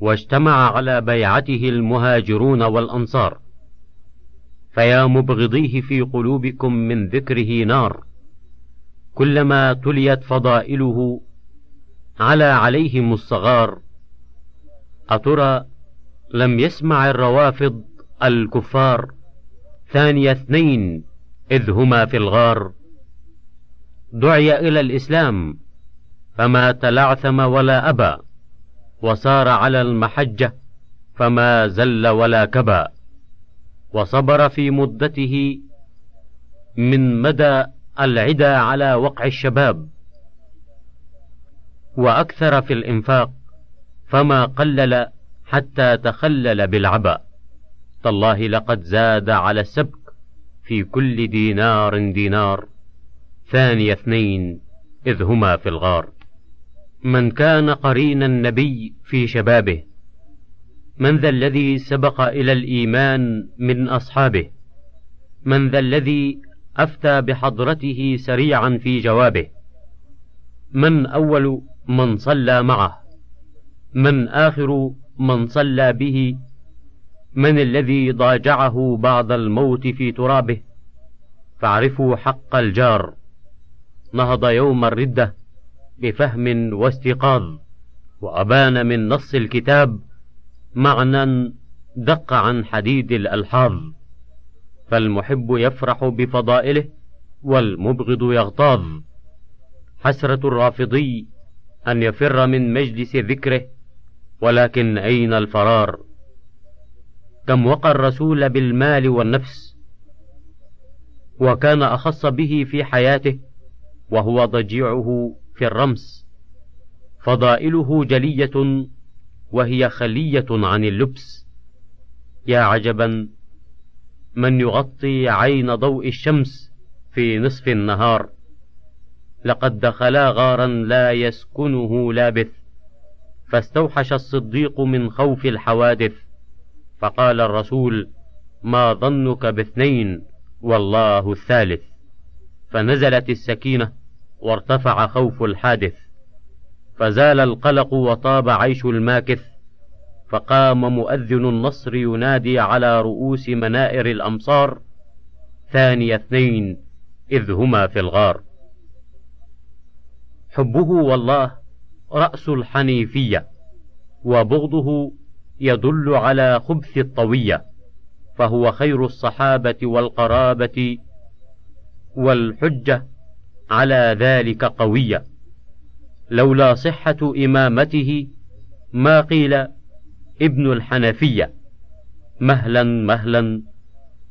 واجتمع على بيعته المهاجرون والأنصار. فيا مبغضيه في قلوبكم من ذكره نار. كلما تليت فضائله على عليهم الصغار. أترى لم يسمع الروافض الكفار. ثاني اثنين إذ هما في الغار. دعي إلى الإسلام فما تلعثم ولا أبى وصار على المحجة فما زل ولا كبى وصبر في مدته من مدى العدا على وقع الشباب. وأكثر في الإنفاق فما قلل حتى تخلل بالعبا. تالله لقد زاد على السبك في كل دينار دينار. ثاني اثنين إذ هما في الغار. من كان قرين النبي في شبابه من ذا الذي سبق إلى الإيمان من أصحابه من ذا الذي أفتى بحضرته سريعا في جوابه من أول من صلى معه من آخر من صلى به من الذي ضاجعه بعد الموت في ترابه فاعرفوا حق الجار. نهض يوم الردة بفهم واستيقاظ وأبان من نص الكتاب معنى دق عن حديد الألحاظ. فالمحب يفرح بفضائله والمبغض يغتاظ. حسرة الرافضي أن يفر من مجلس ذكره ولكن أين الفرار؟ كم وقى الرسول بالمال والنفس وكان أخص به في حياته وهو ضجيعه في الرمس فضائله جلية وهي خلية عن اللبس. يا عجبا من يغطي عين ضوء الشمس في نصف النهار لقد دخلا غارا لا يسكنه لابث فاستوحش الصديق من خوف الحوادث. فقال الرسول ما ظنك باثنين والله الثالث. فنزلت السكينة وارتفع خوف الحادث. فزال القلق وطاب عيش الماكث فقام مؤذن النصر ينادي على رؤوس منائر الأمصار ثاني اثنين إذ هما في الغار. حبه والله رأس الحنيفية وبغضه يدل على خبث الطوية فهو خير الصحابة والقرابة والحجة على ذلك قوية. لولا صحة إمامته ما قيل ابن الحنفية. مهلا مهلا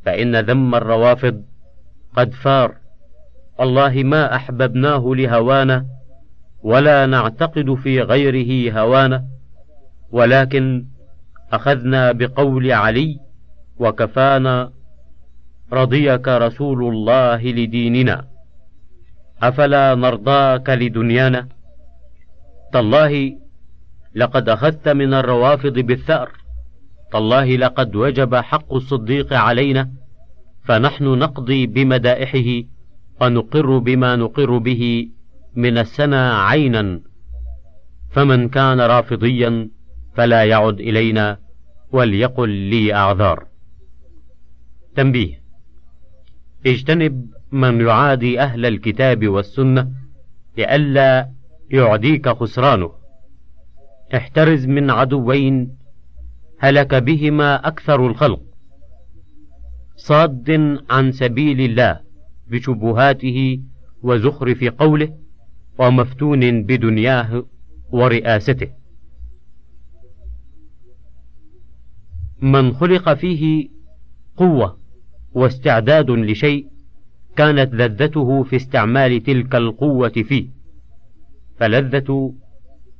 فإن ذم الروافض قد فار. والله ما أحببناه لهوانا ولا نعتقد في غيره هوانا. ولكن أخذنا بقول علي وكفانا رضيك رسول الله لديننا. أفلا نرضاك لدنيانا؟ تالله لقد أخذت من الروافض بالثأر. تالله لقد وجب حق الصديق علينا. فنحن نقضي بمدائحه ونقر بما نقر به من السنا عينا. فمن كان رافضيا فلا يعد إلينا وليقل لي أعذار. تنبيه. اجتنب من يعادي أهل الكتاب والسنة لئلا يعديك خسرانه. احترز من عدوين هلك بهما أكثر الخلق. صاد عن سبيل الله بشبهاته وزخرف قوله ومفتون بدنياه ورئاسته. من خلق فيه قوة واستعداد لشيء كانت لذته في استعمال تلك القوة فيه. فلذة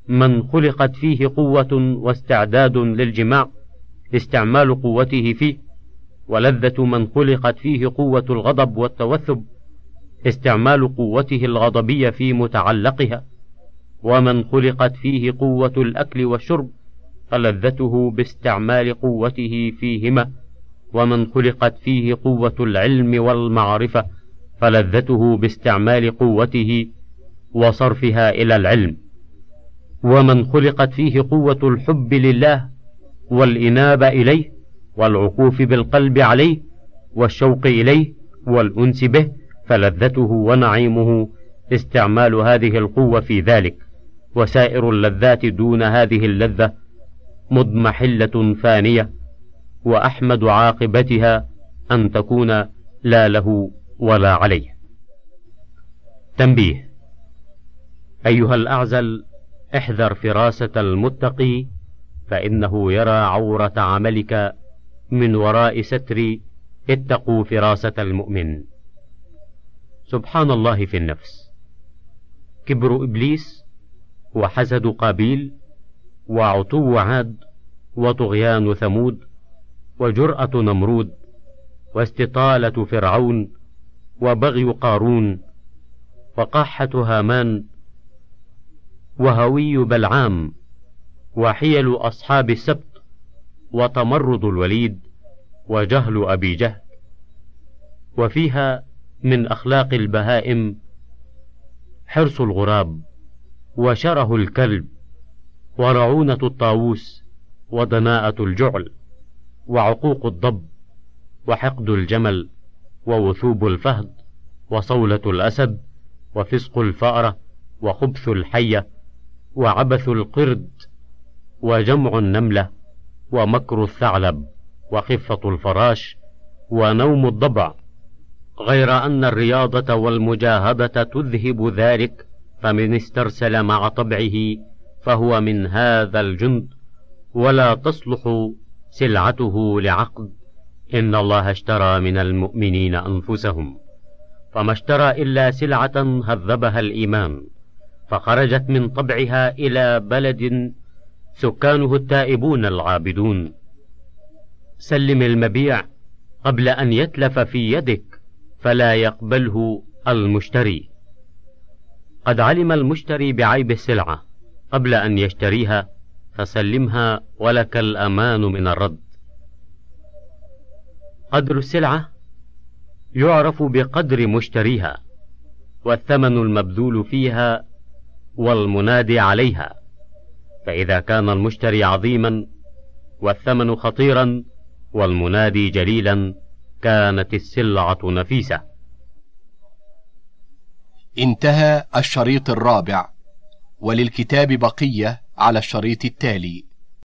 من خلقت فيه قوة واستعداد للجماع استعمال قوته فيه ولذة من خلقت فيه قوة الغضب والتوثب استعمال قوته الغضبية في متعلقها ومن خلقت فيه قوة الأكل والشرب فلذته باستعمال قوته فيهما. ومن خلقت فيه قوة العلم والمعرفة فلذته باستعمال قوته وصرفها إلى العلم. ومن خلقت فيه قوة الحب لله والإنابة إليه والعكوف بالقلب عليه والشوق إليه والأنس به فلذته ونعيمه استعمال هذه القوة في ذلك. وسائر اللذات دون هذه اللذة مضمحلة فانية. وأحمد عاقبتها أن تكون لا له ولا عليه. تنبيه. أيها الأعزل احذر فراسة المتقي فإنه يرى عورة عملك من وراء ستر اتقوا فراسة المؤمن. سبحان الله في النفس. كبر إبليس وحسد قابيل وعتو عاد وطغيان ثمود وجرأة نمرود واستطالة فرعون وبغي قارون وقاحة هامان وهوي بلعام وحيل أصحاب السبت وتمرد الوليد وجهل أبي جهل. وفيها من أخلاق البهائم حرص الغراب وشره الكلب ورعونة الطاووس ودناءة الجعل. وعقوق الضب وحقد الجمل ووثوب الفهد وصولة الأسد وفسق الفأرة وخبث الحية وعبث القرد وجمع النملة ومكر الثعلب وخفة الفراش ونوم الضبع غير أن الرياضة والمجاهدة تذهب ذلك فمن استرسل مع طبعه فهو من هذا الجند ولا تصلح سلعته لعقد. إن الله اشترى من المؤمنين أنفسهم. فما اشترى إلا سلعة هذبها الإيمان. فخرجت من طبعها إلى بلد سكانه التائبون العابدون. سلم المبيع قبل أن يتلف في يدك فلا يقبله المشتري. قد علم المشتري بعيب السلعة قبل أن يشتريها فسلمها ولك الأمان من الرد. قدر السلعة يعرف بقدر مشتريها والثمن المبذول فيها والمنادي عليها. فإذا كان المشتري عظيما والثمن خطيرا والمنادي جليلا كانت السلعة نفيسة. انتهى الشريط الرابع وللكتاب بقية على الشريط التالي.